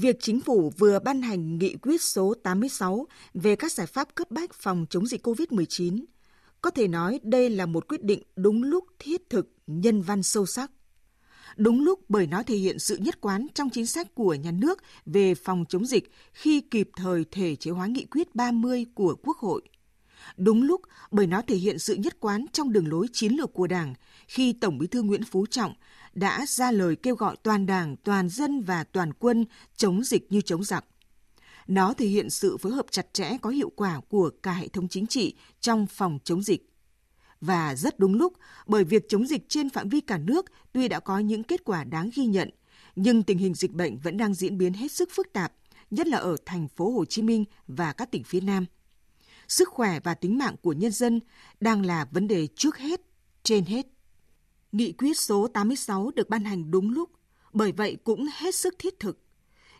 Việc chính phủ vừa ban hành nghị quyết số 86 về các giải pháp cấp bách phòng chống dịch COVID-19 có thể nói đây là một quyết định đúng lúc thiết thực, nhân văn sâu sắc. Đúng lúc bởi nó thể hiện sự nhất quán trong chính sách của nhà nước về phòng chống dịch khi kịp thời thể chế hóa nghị quyết 30 của Quốc hội. Đúng lúc bởi nó thể hiện sự nhất quán trong đường lối chiến lược của Đảng khi Tổng Bí thư Nguyễn Phú Trọng đã ra lời kêu gọi toàn Đảng, toàn dân và toàn quân chống dịch như chống giặc. Nó thể hiện sự phối hợp chặt chẽ có hiệu quả của cả hệ thống chính trị trong phòng chống dịch. Và rất đúng lúc, bởi việc chống dịch trên phạm vi cả nước tuy đã có những kết quả đáng ghi nhận, nhưng tình hình dịch bệnh vẫn đang diễn biến hết sức phức tạp, nhất là ở thành phố Hồ Chí Minh và các tỉnh phía Nam. Sức khỏe và tính mạng của nhân dân đang là vấn đề trước hết, trên hết. Nghị quyết số 86 được ban hành đúng lúc, bởi vậy cũng hết sức thiết thực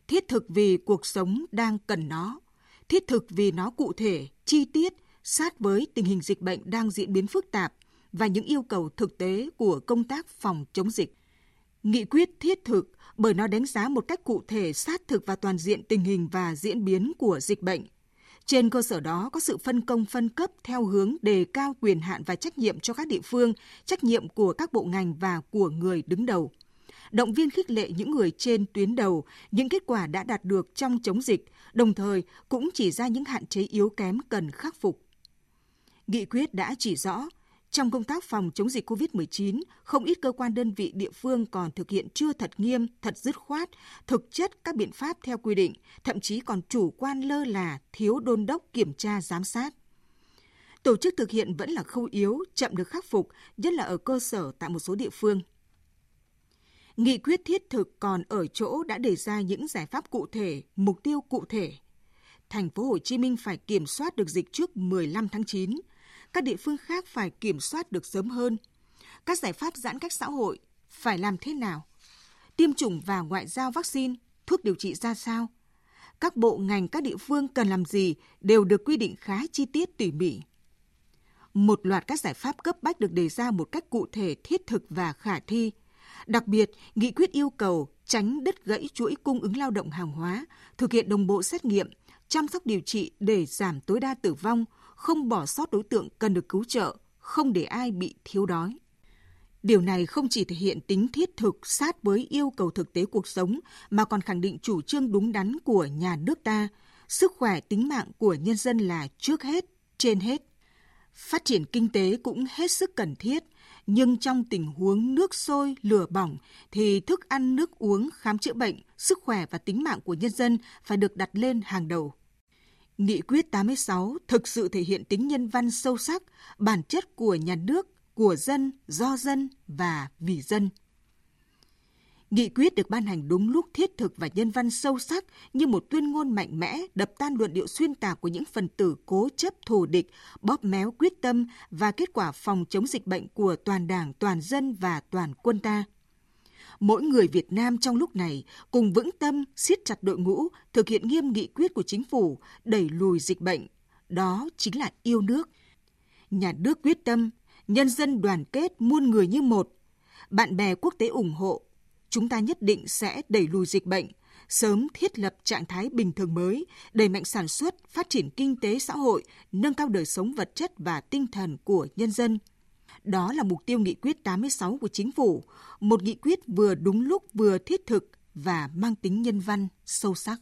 thiết thực vì cuộc sống đang cần nó, thiết thực vì nó cụ thể, chi tiết, sát với tình hình dịch bệnh đang diễn biến phức tạp và những yêu cầu thực tế của công tác phòng chống dịch. Nghị quyết thiết thực bởi nó đánh giá một cách cụ thể sát thực và toàn diện tình hình và diễn biến của dịch bệnh. Trên cơ sở đó có sự phân công phân cấp theo hướng đề cao quyền hạn và trách nhiệm cho các địa phương, trách nhiệm của các bộ ngành và của người đứng đầu – động viên khích lệ những người trên tuyến đầu, những kết quả đã đạt được trong chống dịch, đồng thời cũng chỉ ra những hạn chế yếu kém cần khắc phục. Nghị quyết đã chỉ rõ, trong công tác phòng chống dịch COVID-19, không ít cơ quan đơn vị địa phương còn thực hiện chưa thật nghiêm, thật dứt khoát, thực chất các biện pháp theo quy định, thậm chí còn chủ quan lơ là, thiếu đôn đốc kiểm tra giám sát. Tổ chức thực hiện vẫn là khâu yếu, chậm được khắc phục, nhất là ở cơ sở tại một số địa phương. Nghị quyết thiết thực còn ở chỗ đã đề ra những giải pháp cụ thể, mục tiêu cụ thể. Thành phố Hồ Chí Minh phải kiểm soát được dịch trước 15 tháng 9, các địa phương khác phải kiểm soát được sớm hơn. Các giải pháp giãn cách xã hội phải làm thế nào? Tiêm chủng và ngoại giao vaccine, thuốc điều trị ra sao? Các bộ ngành các địa phương cần làm gì đều được quy định khá chi tiết tỉ mỉ. Một loạt các giải pháp cấp bách được đề ra một cách cụ thể, thiết thực và khả thi – Đặc biệt, nghị quyết yêu cầu tránh đứt gãy chuỗi cung ứng lao động hàng hóa, thực hiện đồng bộ xét nghiệm, chăm sóc điều trị để giảm tối đa tử vong, không bỏ sót đối tượng cần được cứu trợ, không để ai bị thiếu đói. Điều này không chỉ thể hiện tính thiết thực sát với yêu cầu thực tế cuộc sống mà còn khẳng định chủ trương đúng đắn của nhà nước ta, sức khỏe tính mạng của nhân dân là trước hết, trên hết. Phát triển kinh tế cũng hết sức cần thiết, nhưng trong tình huống nước sôi, lửa bỏng thì thức ăn, nước uống, khám chữa bệnh, sức khỏe và tính mạng của nhân dân phải được đặt lên hàng đầu. Nghị quyết 86 thực sự thể hiện tính nhân văn sâu sắc, bản chất của nhà nước, của dân, do dân và vì dân. Nghị quyết được ban hành đúng lúc thiết thực và nhân văn sâu sắc như một tuyên ngôn mạnh mẽ đập tan luận điệu xuyên tạc của những phần tử cố chấp thù địch, bóp méo quyết tâm và kết quả phòng chống dịch bệnh của toàn đảng, toàn dân và toàn quân ta. Mỗi người Việt Nam trong lúc này cùng vững tâm siết chặt đội ngũ, thực hiện nghiêm nghị quyết của chính phủ, đẩy lùi dịch bệnh. Đó chính là yêu nước. Nhà nước quyết tâm, nhân dân đoàn kết muôn người như một, bạn bè quốc tế ủng hộ, chúng ta nhất định sẽ đẩy lùi dịch bệnh, sớm thiết lập trạng thái bình thường mới, đẩy mạnh sản xuất, phát triển kinh tế xã hội, nâng cao đời sống vật chất và tinh thần của nhân dân. Đó là mục tiêu nghị quyết 86 của chính phủ, một nghị quyết vừa đúng lúc vừa thiết thực và mang tính nhân văn sâu sắc.